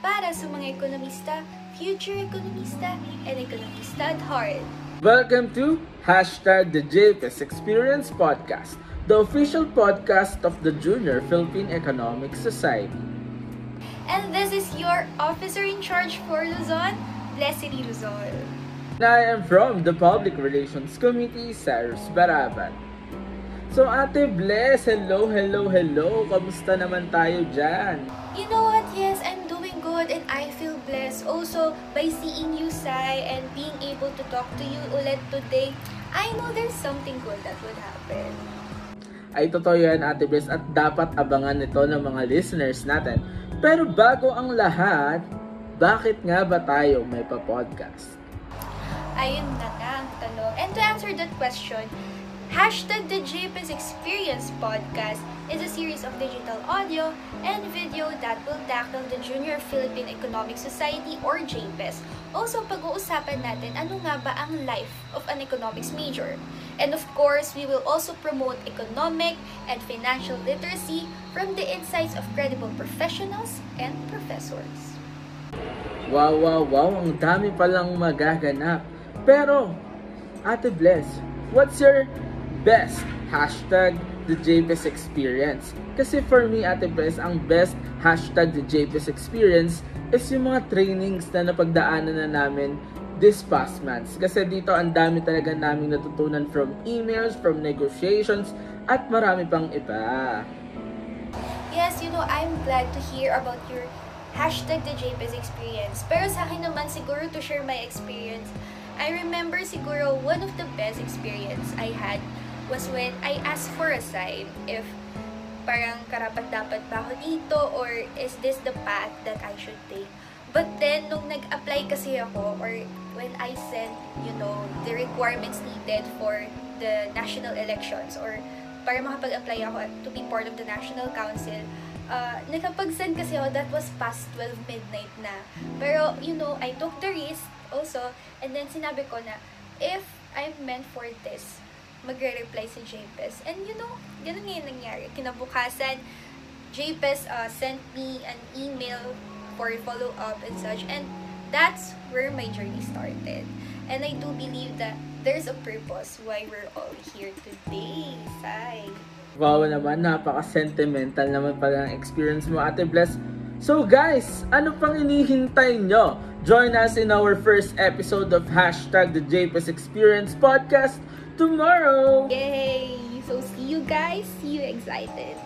para sa mga ekonomista, future ekonomista, and ekonomista at heart. Welcome to Hashtag the JPS Experience Podcast, the official podcast of the Junior Philippine Economic Society. And this is your officer in charge for Luzon, Leslie Luzon. And I am from the Public Relations Committee, Cyrus Baraban. So Ate Bless, hello, hello, hello. Kamusta naman tayo dyan? You know what? Good and I feel blessed. Also, by seeing you, Sai, and being able to talk to you ulit today, I know there's something good that would happen. Ay totoo yan Ate Bless at dapat abangan ito ng mga listeners natin. Pero bago ang lahat, bakit nga ba tayo may pa-podcast? Ayun na nga ang tanong. And to answer that question, Hashtag the JPES Experience Podcast is a series of digital audio and video that will tackle the Junior Philippine Economic Society or JPES. Also, pag-uusapan natin ano nga ba ang life of an economics major. And of course, we will also promote economic and financial literacy from the insights of credible professionals and professors. Wow, wow, wow, ang dami palang magaganap. Pero, Ate Bless, what's your best hashtag the JPS experience. Kasi for me, Ate Bless, ang best hashtag the JPS experience is yung mga trainings na napagdaanan na namin this past months. Kasi dito ang dami talaga namin natutunan from emails, from negotiations, at marami pang iba. Yes, you know, I'm glad to hear about your hashtag the JPS experience. Pero sa akin naman, siguro to share my experience, I remember siguro one of the best experience I had was when I asked for a sign if parang karapat dapat ba ako dito or is this the path that I should take. But then, nung nag-apply kasi ako or when I sent, you know, the requirements needed for the national elections or para makapag-apply ako to be part of the National Council, uh, nakapag-send kasi ako, that was past 12 midnight na. Pero, you know, I took the risk also, and then sinabi ko na, if I'm meant for this, magre-reply si JPES. And you know, ganun nga yung nangyari. Kinabukasan, JPES uh, sent me an email for follow-up and such. And that's where my journey started. And I do believe that there's a purpose why we're all here today, Sai. Wow naman, napaka-sentimental naman pala ng experience mo, Ate Bless. So guys, ano pang inihintay nyo? Join us in our first episode of Hashtag the JPS Experience Podcast tomorrow! Yay! So see you guys. See you excited.